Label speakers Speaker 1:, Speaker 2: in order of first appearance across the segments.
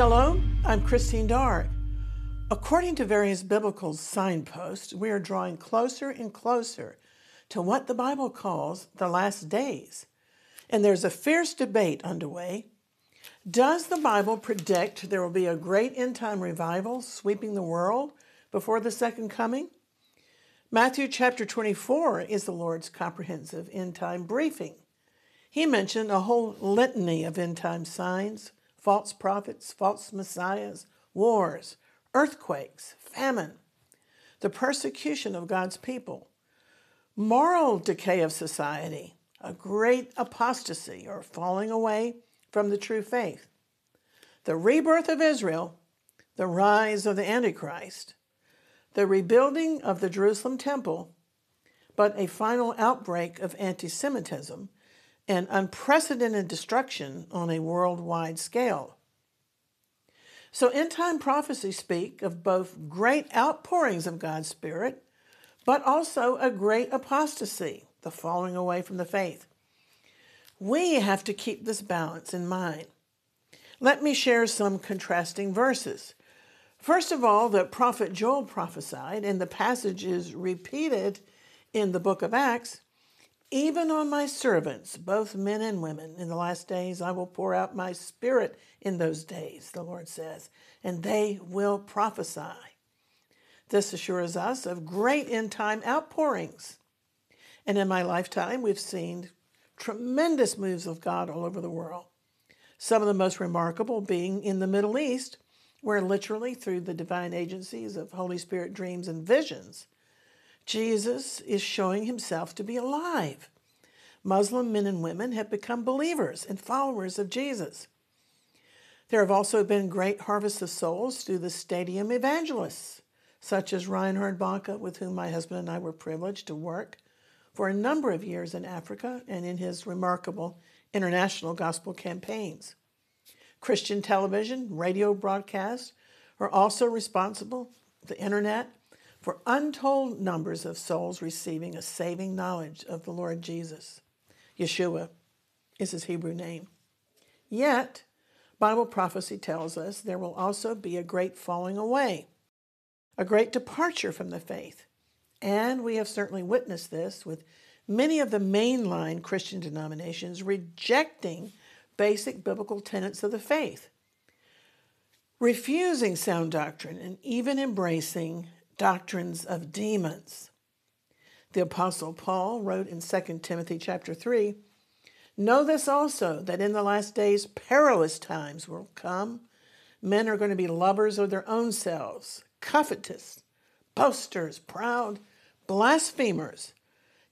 Speaker 1: Shalom, I'm Christine Darg. According to various biblical signposts, we are drawing closer and closer to what the Bible calls the last days. And there's a fierce debate underway. Does the Bible predict there will be a great end time revival sweeping the world before the second coming? Matthew chapter 24 is the Lord's comprehensive end time briefing. He mentioned a whole litany of end time signs false prophets, false messiahs, wars, earthquakes, famine, the persecution of God's people, moral decay of society, a great apostasy or falling away from the true faith, the rebirth of Israel, the rise of the Antichrist, the rebuilding of the Jerusalem temple, but a final outbreak of anti Semitism and unprecedented destruction on a worldwide scale. So, end time prophecies speak of both great outpourings of God's Spirit, but also a great apostasy, the falling away from the faith. We have to keep this balance in mind. Let me share some contrasting verses. First of all, the prophet Joel prophesied, and the passage is repeated in the book of Acts even on my servants, both men and women, in the last days I will pour out my spirit in those days, the Lord says, and they will prophesy. This assures us of great end time outpourings. And in my lifetime, we've seen tremendous moves of God all over the world. Some of the most remarkable being in the Middle East, where literally through the divine agencies of Holy Spirit dreams and visions, Jesus is showing himself to be alive. Muslim men and women have become believers and followers of Jesus. There have also been great harvests of souls through the stadium evangelists, such as Reinhard Bonnke, with whom my husband and I were privileged to work for a number of years in Africa and in his remarkable international gospel campaigns. Christian television, radio broadcasts are also responsible, the internet, for untold numbers of souls receiving a saving knowledge of the Lord Jesus. Yeshua is his Hebrew name. Yet, Bible prophecy tells us there will also be a great falling away, a great departure from the faith. And we have certainly witnessed this with many of the mainline Christian denominations rejecting basic biblical tenets of the faith, refusing sound doctrine, and even embracing doctrines of demons. The apostle Paul wrote in 2 Timothy chapter 3, Know this also that in the last days perilous times will come. Men are going to be lovers of their own selves, covetous, boasters, proud, blasphemers,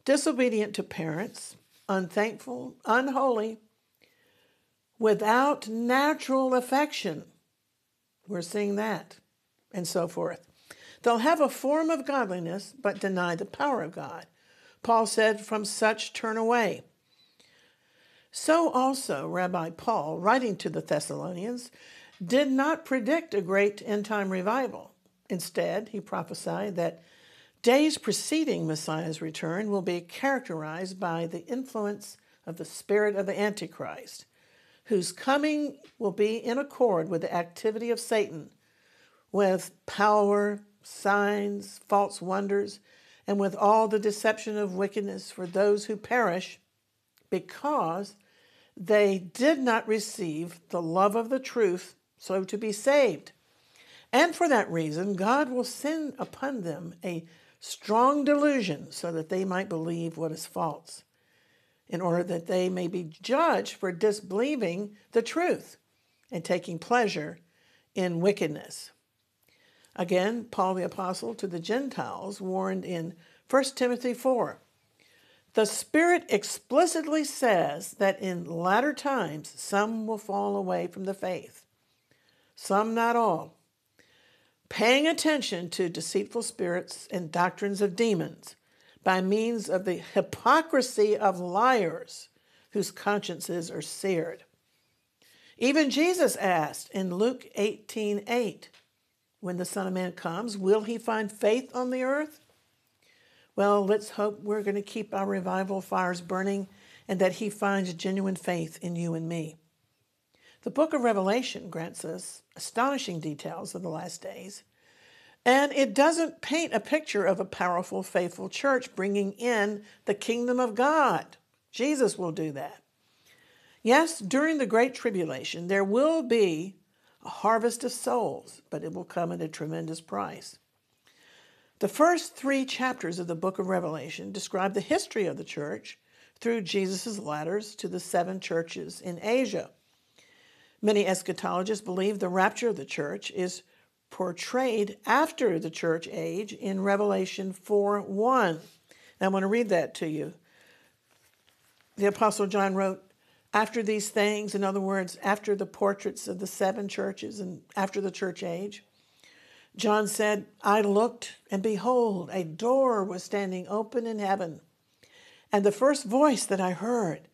Speaker 1: disobedient to parents, unthankful, unholy, without natural affection. We're seeing that, and so forth. They'll have a form of godliness, but deny the power of God. Paul said, From such turn away. So also, Rabbi Paul, writing to the Thessalonians, did not predict a great end time revival. Instead, he prophesied that days preceding Messiah's return will be characterized by the influence of the spirit of the Antichrist, whose coming will be in accord with the activity of Satan, with power, signs, false wonders, and with all the deception of wickedness for those who perish, because they did not receive the love of the truth so to be saved. And for that reason, God will send upon them a strong delusion so that they might believe what is false, in order that they may be judged for disbelieving the truth and taking pleasure in wickedness. Again, Paul the Apostle to the Gentiles warned in 1 Timothy 4 The Spirit explicitly says that in latter times some will fall away from the faith, some not all, paying attention to deceitful spirits and doctrines of demons by means of the hypocrisy of liars whose consciences are seared. Even Jesus asked in Luke 18 8, when the Son of Man comes. Will he find faith on the earth? Well, let's hope we're going to keep our revival fires burning and that he finds genuine faith in you and me. The book of Revelation grants us astonishing details of the last days, and it doesn't paint a picture of a powerful, faithful church bringing in the kingdom of God. Jesus will do that. Yes, during the Great Tribulation, there will be a harvest of souls, but it will come at a tremendous price. The first three chapters of the book of Revelation describe the history of the church through Jesus' letters to the seven churches in Asia. Many eschatologists believe the rapture of the church is portrayed after the church age in Revelation 4 1. I want to read that to you. The Apostle John wrote, After these things, in other words, after the portraits of the seven churches and after the church age, John said, I looked, and behold, a door was standing open in heaven. And the first voice that I heard,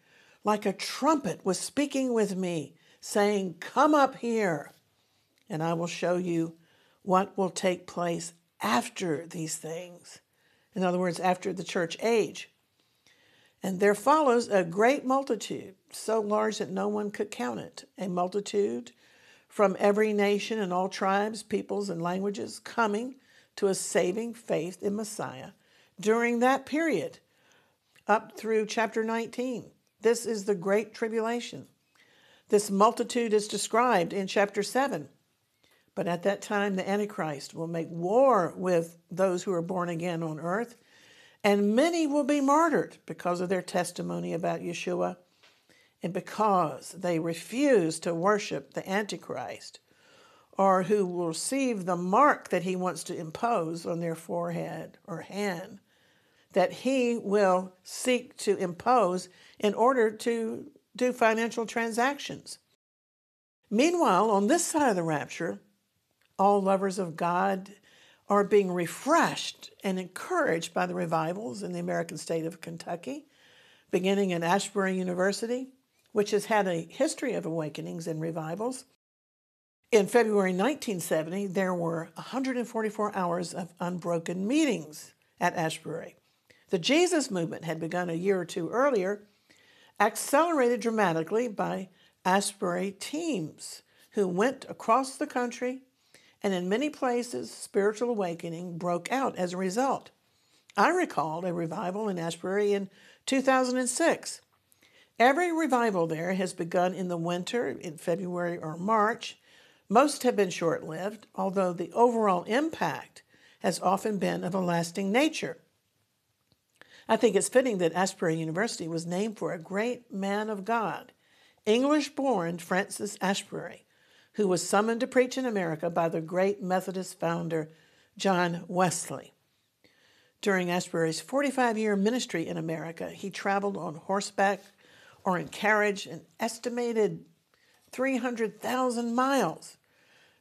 Speaker 1: like a trumpet, was speaking with me saying, Come up here, and I will show you what will take place after these things. In other words, after the church age. And there follows a great multitude, so large that no one could count it, a multitude from every nation and all tribes, peoples, and languages coming to a saving faith in Messiah during that period, up through chapter 19. This is the Great Tribulation. This multitude is described in chapter 7. But at that time, the Antichrist will make war with those who are born again on earth, and many will be martyred because of their testimony about Yeshua and because they refuse to worship the Antichrist or who will receive the mark that he wants to impose on their forehead or hand that he will seek to impose in order to do financial transactions. Meanwhile, on this side of the rapture, all lovers of God are being refreshed and encouraged by the revivals in the American state of Kentucky, beginning in Asbury University, which has had a history of awakenings and revivals. In February 1970, there were 144 hours of unbroken meetings at Asbury. The Jesus movement had begun a year or two earlier accelerated dramatically by Asbury teams who went across the country, and in many places, spiritual awakening broke out as a result. I recalled a revival in Asbury in 2006. Every revival there has begun in the winter, in February or March. Most have been short lived, although the overall impact has often been of a lasting nature. I think it's fitting that Asbury University was named for a great man of God, English born Francis Asbury, who was summoned to preach in America by the great Methodist founder John Wesley. During Asbury's 45 year ministry in America, he traveled on horseback or in carriage an estimated 300,000 miles,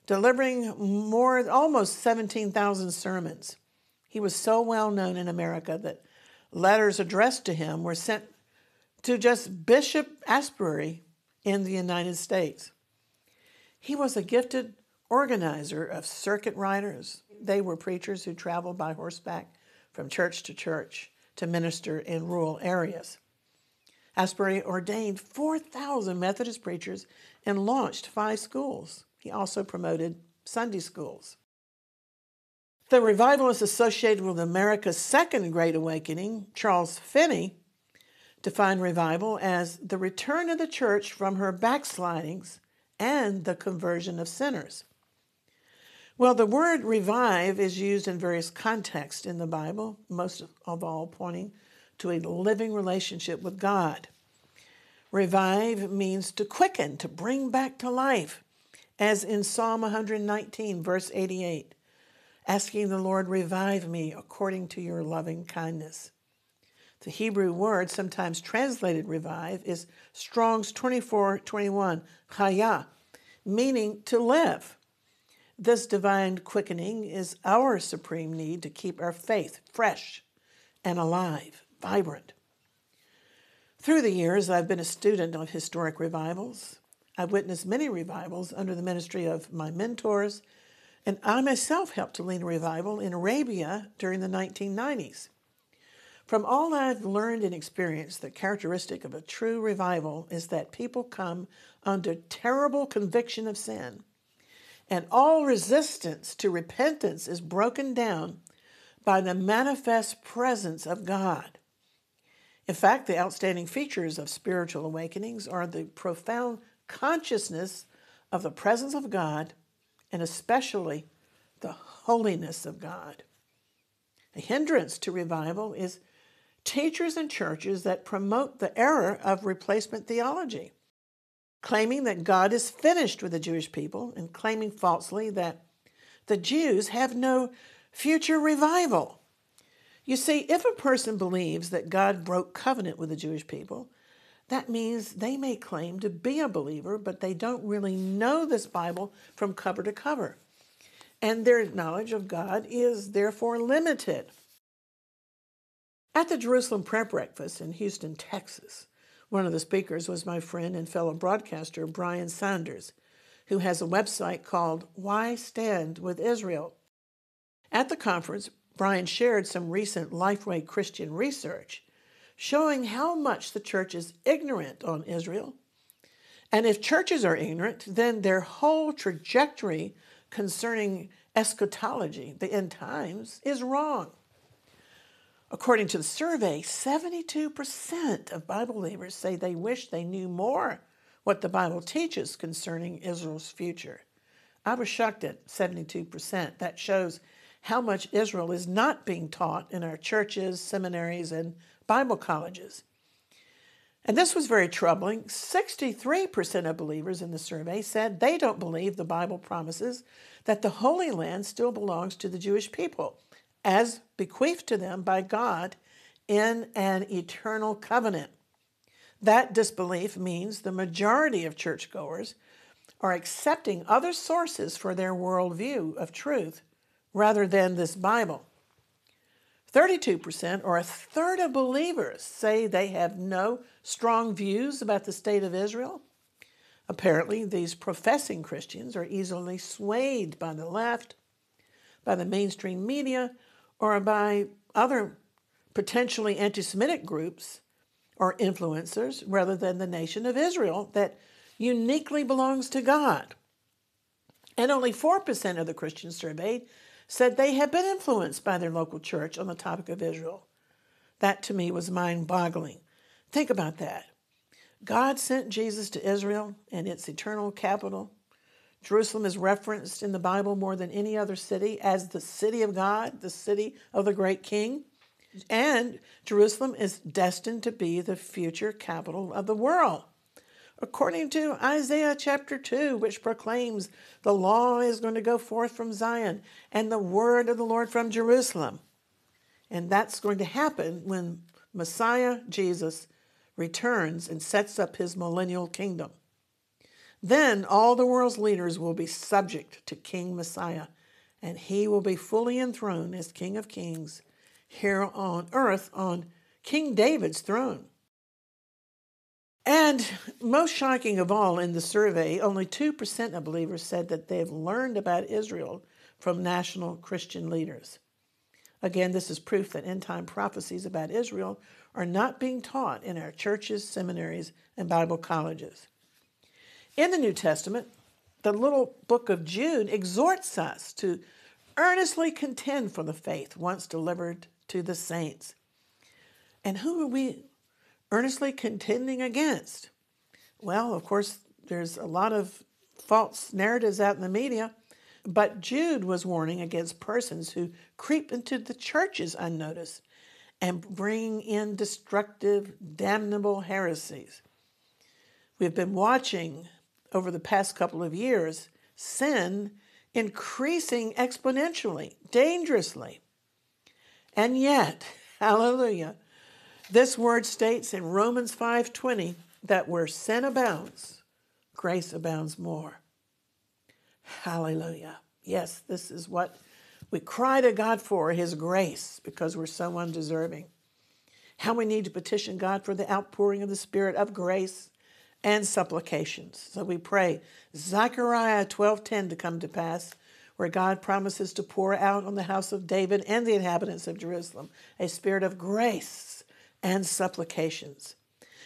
Speaker 1: delivering more almost 17,000 sermons. He was so well known in America that letters addressed to him were sent to just Bishop Asbury in the United States. He was a gifted organizer of circuit riders. They were preachers who traveled by horseback from church to church to minister in rural areas. Asbury ordained 4,000 Methodist preachers and launched five schools. He also promoted Sunday schools. The revivalist associated with America's second Great Awakening, Charles Finney, defined revival as the return of the church from her backslidings and the conversion of sinners. Well, the word revive is used in various contexts in the Bible, most of all pointing to a living relationship with God. Revive means to quicken, to bring back to life, as in Psalm 119, verse 88 asking the Lord, revive me according to your loving kindness. The Hebrew word, sometimes translated revive, is Strong's 24 21, chaya, meaning to live. This divine quickening is our supreme need to keep our faith fresh and alive, vibrant. Through the years, I've been a student of historic revivals. I've witnessed many revivals under the ministry of my mentors and I myself helped to lead a revival in Arabia during the 1990s. From all I've learned and experienced, the characteristic of a true revival is that people come under terrible conviction of sin, and all resistance to repentance is broken down by the manifest presence of God. In fact, the outstanding features of spiritual awakenings are the profound consciousness of the presence of God and especially the holiness of God. A hindrance to revival is teachers and churches that promote the error of replacement theology, claiming that God is finished with the Jewish people and claiming falsely that the Jews have no future revival. You see, if a person believes that God broke covenant with the Jewish people, that means they may claim to be a believer, but they don't really know this Bible from cover to cover. And their knowledge of God is therefore limited. At the Jerusalem Prayer Breakfast in Houston, Texas, one of the speakers was my friend and fellow broadcaster, Brian Sanders, who has a website called Why Stand with Israel. At the conference, Brian shared some recent Lifeway Christian research showing how much the church is ignorant on Israel. And if churches are ignorant, then their whole trajectory concerning eschatology, the end times, is wrong. According to the survey, 72% of Bible believers say they wish they knew more what the Bible teaches concerning Israel's future. I was shocked at 72%. That shows how much Israel is not being taught in our churches, seminaries, and Bible colleges. And this was very troubling. 63% of believers in the survey said they don't believe the Bible promises that the Holy Land still belongs to the Jewish people, as bequeathed to them by God in an eternal covenant. That disbelief means the majority of churchgoers are accepting other sources for their worldview of truth rather than this Bible. 32%, or a third of believers, say they have no strong views about the state of Israel. Apparently, these professing Christians are easily swayed by the left, by the mainstream media, or by other potentially anti Semitic groups or influencers rather than the nation of Israel that uniquely belongs to God. And only 4% of the Christians surveyed said they had been influenced by their local church on the topic of Israel. That to me was mind boggling. Think about that. God sent Jesus to Israel and its eternal capital. Jerusalem is referenced in the Bible more than any other city as the city of God, the city of the great king. And Jerusalem is destined to be the future capital of the world according to Isaiah chapter 2, which proclaims the law is going to go forth from Zion and the word of the Lord from Jerusalem. And that's going to happen when Messiah Jesus returns and sets up his millennial kingdom. Then all the world's leaders will be subject to King Messiah, and he will be fully enthroned as King of Kings here on earth on King David's throne. And most shocking of all in the survey, only 2% of believers said that they've learned about Israel from national Christian leaders. Again, this is proof that end time prophecies about Israel are not being taught in our churches, seminaries, and Bible colleges. In the New Testament, the little book of Jude exhorts us to earnestly contend for the faith once delivered to the saints. And who are we earnestly contending against? Well, of course, there's a lot of false narratives out in the media, but Jude was warning against persons who creep into the churches unnoticed and bring in destructive, damnable heresies. We've been watching over the past couple of years sin increasing exponentially, dangerously. And yet, hallelujah, this word states in Romans 5:20 that where sin abounds, grace abounds more. Hallelujah. Yes, this is what we cry to God for his grace because we're so undeserving. How we need to petition God for the outpouring of the spirit of grace and supplications. So we pray Zechariah 12:10 to come to pass where God promises to pour out on the house of David and the inhabitants of Jerusalem a spirit of grace and supplications.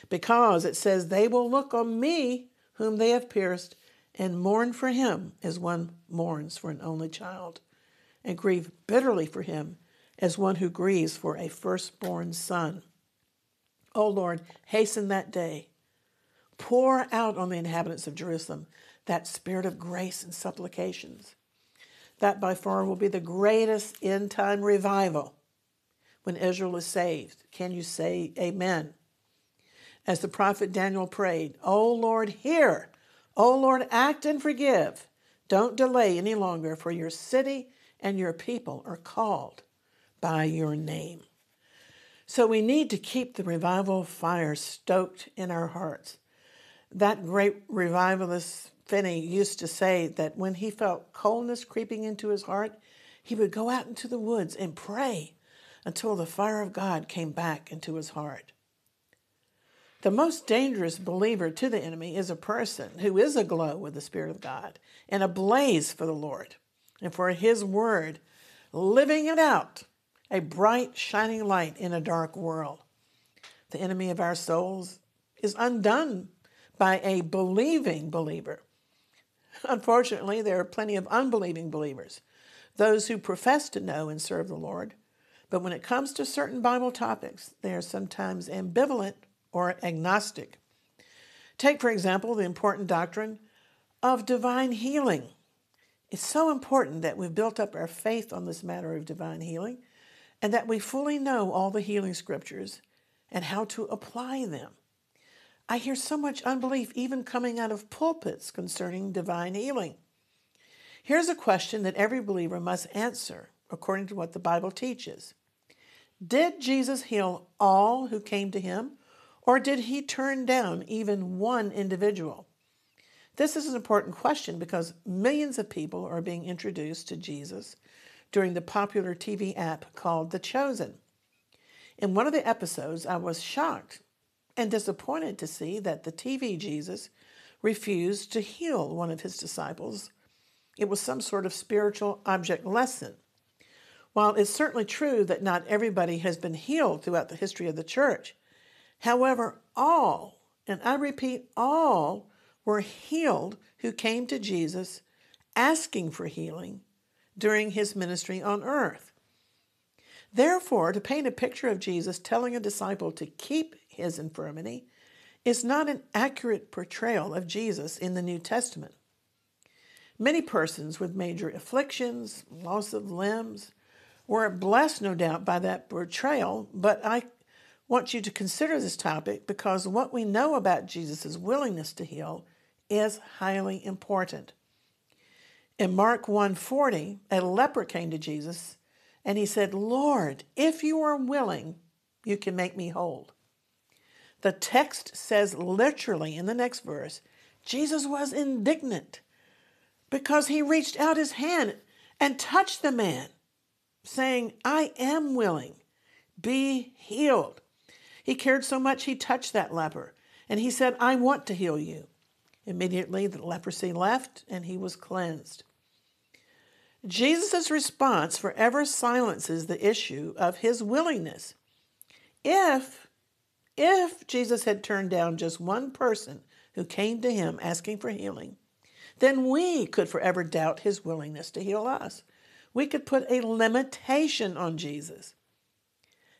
Speaker 1: Because it says, They will look on me, whom they have pierced, and mourn for him as one mourns for an only child, and grieve bitterly for him as one who grieves for a firstborn son. O oh Lord, hasten that day. Pour out on the inhabitants of Jerusalem that spirit of grace and supplications. That by far will be the greatest end time revival when Israel is saved. Can you say amen? As the prophet Daniel prayed, O Lord, hear. O Lord, act and forgive. Don't delay any longer, for your city and your people are called by your name. So we need to keep the revival fire stoked in our hearts. That great revivalist Finney used to say that when he felt coldness creeping into his heart, he would go out into the woods and pray until the fire of God came back into his heart. The most dangerous believer to the enemy is a person who is aglow with the Spirit of God and ablaze for the Lord and for His Word, living it out, a bright, shining light in a dark world. The enemy of our souls is undone by a believing believer. Unfortunately, there are plenty of unbelieving believers, those who profess to know and serve the Lord, but when it comes to certain Bible topics, they are sometimes ambivalent or agnostic. Take, for example, the important doctrine of divine healing. It's so important that we've built up our faith on this matter of divine healing and that we fully know all the healing scriptures and how to apply them. I hear so much unbelief even coming out of pulpits concerning divine healing. Here's a question that every believer must answer according to what the Bible teaches Did Jesus heal all who came to him, or did he turn down even one individual? This is an important question because millions of people are being introduced to Jesus during the popular TV app called The Chosen. In one of the episodes, I was shocked and disappointed to see that the TV Jesus refused to heal one of his disciples. It was some sort of spiritual object lesson. While it's certainly true that not everybody has been healed throughout the history of the church, however, all, and I repeat, all, were healed who came to Jesus asking for healing during his ministry on earth. Therefore, to paint a picture of Jesus telling a disciple to keep his infirmity is not an accurate portrayal of Jesus in the New Testament. Many persons with major afflictions, loss of limbs, were blessed, no doubt, by that portrayal, but I want you to consider this topic because what we know about Jesus' willingness to heal is highly important. In Mark 1:40, a leper came to Jesus and he said, "Lord, if you are willing, you can make me whole." The text says literally in the next verse, Jesus was indignant because he reached out his hand and touched the man, saying, I am willing, be healed. He cared so much he touched that leper and he said, I want to heal you. Immediately the leprosy left and he was cleansed. Jesus' response forever silences the issue of his willingness. If if Jesus had turned down just one person who came to him asking for healing, then we could forever doubt his willingness to heal us. We could put a limitation on Jesus.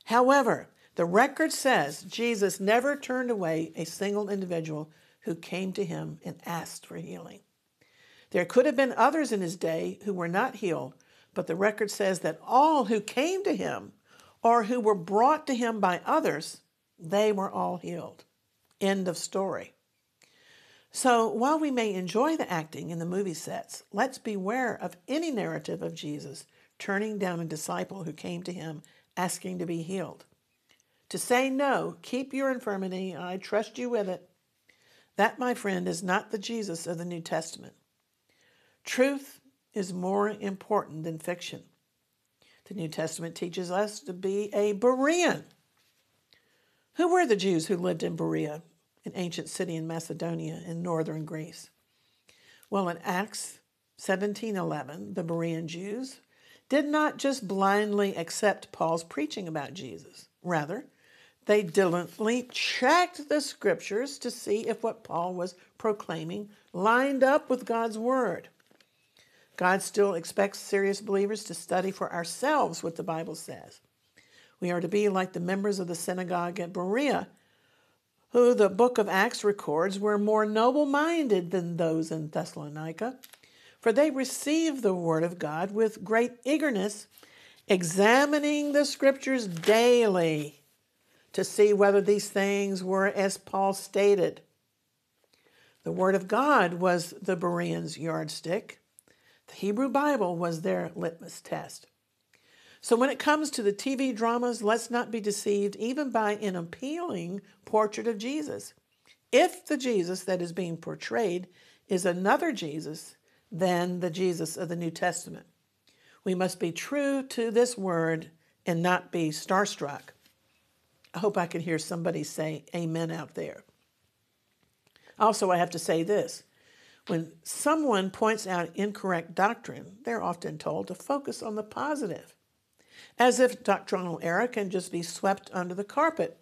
Speaker 1: However, the record says Jesus never turned away a single individual who came to him and asked for healing. There could have been others in his day who were not healed, but the record says that all who came to him or who were brought to him by others they were all healed. End of story. So while we may enjoy the acting in the movie sets, let's beware of any narrative of Jesus turning down a disciple who came to him asking to be healed. To say no, keep your infirmity, I trust you with it, that, my friend, is not the Jesus of the New Testament. Truth is more important than fiction. The New Testament teaches us to be a Berean who were the Jews who lived in Berea, an ancient city in Macedonia in northern Greece? Well, in Acts 1711, the Berean Jews did not just blindly accept Paul's preaching about Jesus. Rather, they diligently checked the scriptures to see if what Paul was proclaiming lined up with God's word. God still expects serious believers to study for ourselves what the Bible says. We are to be like the members of the synagogue at Berea, who the book of Acts records were more noble minded than those in Thessalonica, for they received the word of God with great eagerness, examining the scriptures daily to see whether these things were as Paul stated. The word of God was the Bereans' yardstick. The Hebrew Bible was their litmus test. So when it comes to the TV dramas, let's not be deceived even by an appealing portrait of Jesus. If the Jesus that is being portrayed is another Jesus than the Jesus of the New Testament, we must be true to this word and not be starstruck. I hope I can hear somebody say amen out there. Also, I have to say this when someone points out incorrect doctrine, they're often told to focus on the positive, as if doctrinal error can just be swept under the carpet.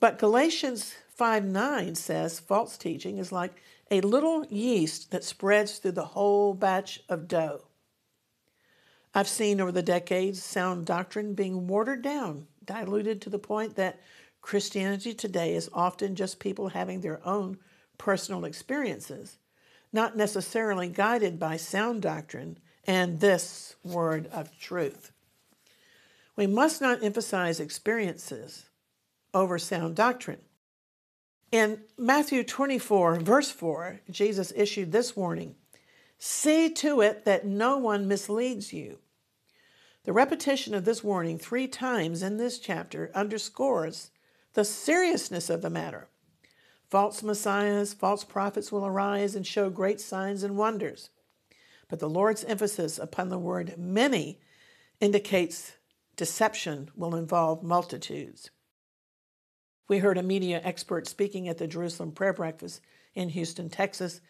Speaker 1: But Galatians 5 9 says false teaching is like a little yeast that spreads through the whole batch of dough. I've seen over the decades sound doctrine being watered down, diluted to the point that Christianity today is often just people having their own personal experiences not necessarily guided by sound doctrine and this word of truth. We must not emphasize experiences over sound doctrine. In Matthew 24, verse 4, Jesus issued this warning See to it that no one misleads you. The repetition of this warning three times in this chapter underscores the seriousness of the matter. False messiahs, false prophets will arise and show great signs and wonders. But the Lord's emphasis upon the word many indicates deception will involve multitudes. We heard a media expert speaking at the Jerusalem Prayer Breakfast in Houston, Texas,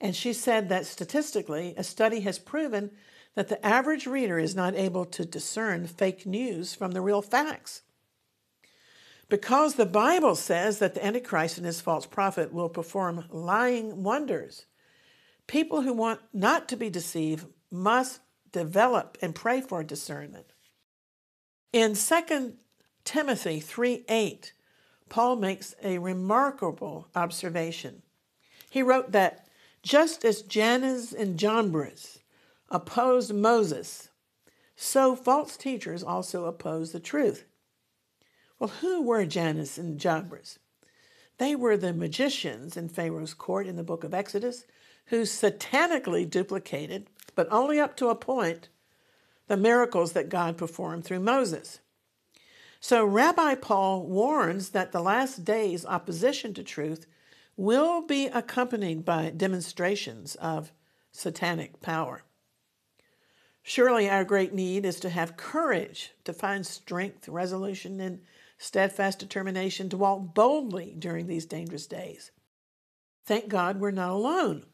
Speaker 1: and she said that statistically, a study has proven that the average reader is not able to discern fake news from the real facts. Because the Bible says that the Antichrist and his false prophet will perform lying wonders, people who want not to be deceived must develop and pray for discernment. In 2 Timothy 3 8, Paul makes a remarkable observation. He wrote that just as Jannes and Jambres opposed Moses, so false teachers also oppose the truth. Well, who were Jannes and Jambres? They were the magicians in Pharaoh's court in the book of Exodus who satanically duplicated, but only up to a point, the miracles that God performed through Moses. So Rabbi Paul warns that the last days' opposition to truth will be accompanied by demonstrations of satanic power. Surely our great need is to have courage, to find strength, resolution, and steadfast determination to walk boldly during these dangerous days. Thank God we're not alone.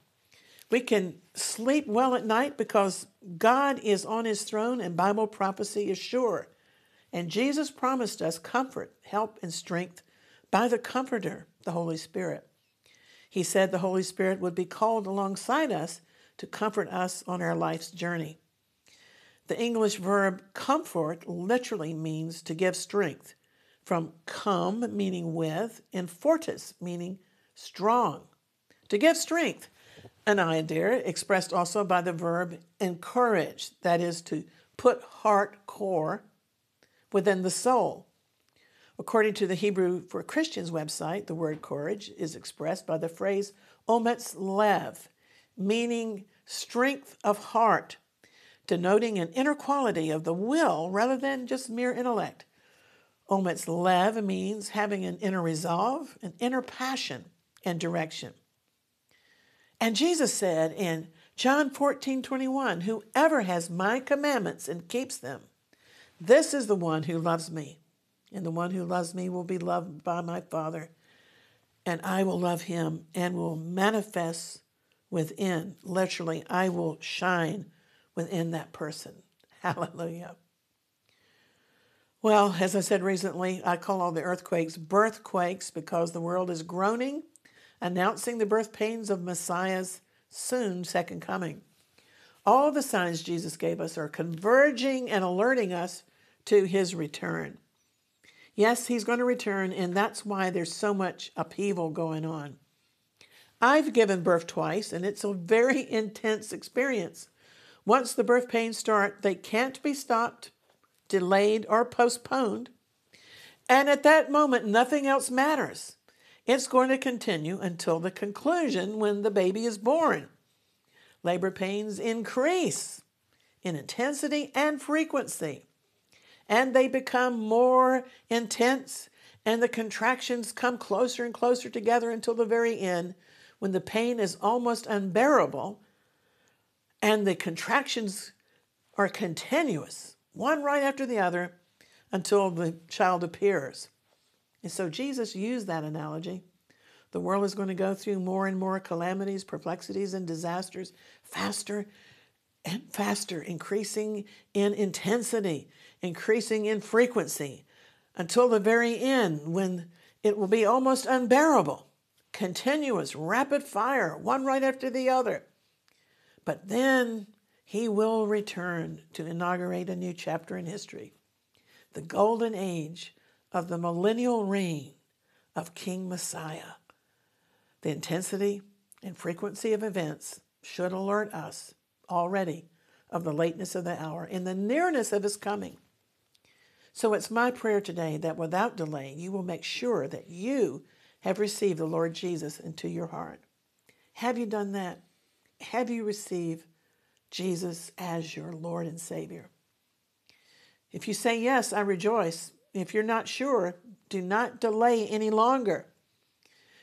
Speaker 1: We can sleep well at night because God is on his throne and Bible prophecy is sure. And Jesus promised us comfort, help, and strength by the Comforter, the Holy Spirit. He said the Holy Spirit would be called alongside us to comfort us on our life's journey. The English verb comfort literally means to give strength, from come, meaning with, and fortis, meaning strong. To give strength, an idea expressed also by the verb encourage, that is, to put heart core within the soul. According to the Hebrew for Christians website, the word courage is expressed by the phrase omets lev, meaning strength of heart, denoting an inner quality of the will rather than just mere intellect. Omets lev means having an inner resolve, an inner passion and direction. And Jesus said in John 14, 21, Whoever has my commandments and keeps them, this is the one who loves me. And the one who loves me will be loved by my Father, and I will love him and will manifest within. Literally, I will shine within that person. Hallelujah. Well, as I said recently, I call all the earthquakes birthquakes because the world is groaning, announcing the birth pains of Messiah's soon second coming. All the signs Jesus gave us are converging and alerting us to his return. Yes, he's going to return, and that's why there's so much upheaval going on. I've given birth twice, and it's a very intense experience. Once the birth pains start, they can't be stopped, delayed, or postponed. And at that moment, nothing else matters. It's going to continue until the conclusion when the baby is born. Labor pains increase in intensity and frequency, and they become more intense, and the contractions come closer and closer together until the very end when the pain is almost unbearable and the contractions are continuous, one right after the other, until the child appears. And so Jesus used that analogy. The world is going to go through more and more calamities, perplexities, and disasters faster and faster, increasing in intensity, increasing in frequency, until the very end when it will be almost unbearable continuous, rapid fire, one right after the other. But then he will return to inaugurate a new chapter in history the golden age of the millennial reign of King Messiah. The intensity and frequency of events should alert us already of the lateness of the hour and the nearness of his coming. So it's my prayer today that without delay, you will make sure that you have received the Lord Jesus into your heart. Have you done that? Have you received Jesus as your Lord and Savior? If you say yes, I rejoice. If you're not sure, do not delay any longer.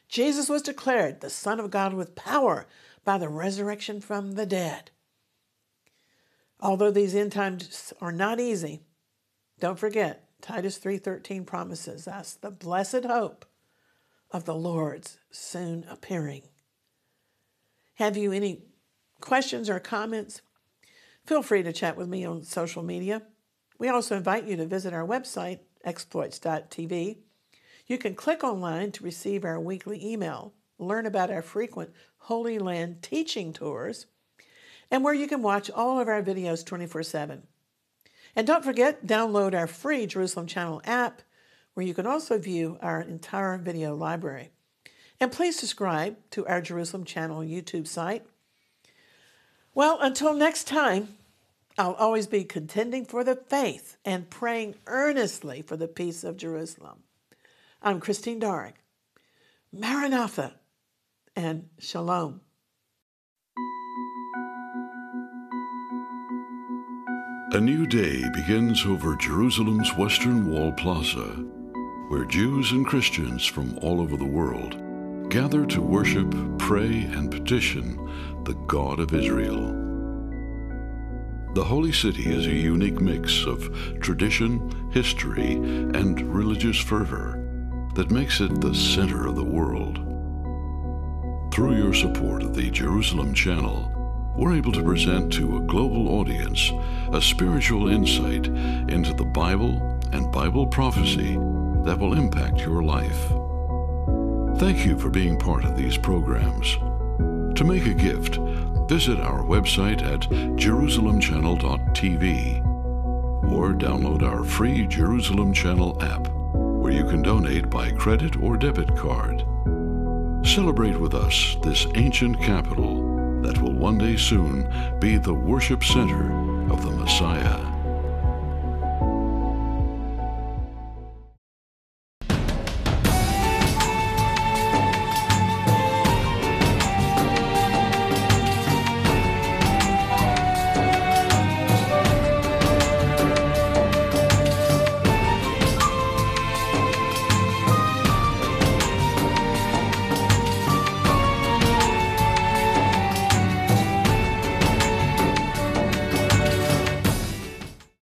Speaker 1: Jesus was declared the Son of God with power by the resurrection from the dead. Although these end times are not easy, don't forget Titus 3:13 promises us the blessed hope of the Lord's soon appearing. Have you any questions or comments? Feel free to chat with me on social media. We also invite you to visit our website, exploits.tv. You can click online to receive our weekly email, learn about our frequent Holy Land teaching tours, and where you can watch all of our videos 24 7. And don't forget, download our free Jerusalem Channel app where you can also view our entire video library. And please subscribe to our Jerusalem Channel YouTube site. Well, until next time, I'll always be contending for the faith and praying earnestly for the peace of Jerusalem. I'm Christine Darg. Maranatha and Shalom.
Speaker 2: A new day begins over Jerusalem's Western Wall Plaza where Jews and Christians from all over the world gather to worship, pray, and petition the God of Israel. The Holy City is a unique mix of tradition, history, and religious fervor that makes it the center of the world. Through your support of the Jerusalem Channel, we're able to present to a global audience a spiritual insight into the Bible and Bible prophecy that will impact your life. Thank you for being part of these programs. To make a gift, visit our website at jerusalemchannel.tv or download our free Jerusalem Channel app, where you can donate by credit or debit card. Celebrate with us this ancient capital that will one day soon be the worship center of the Messiah.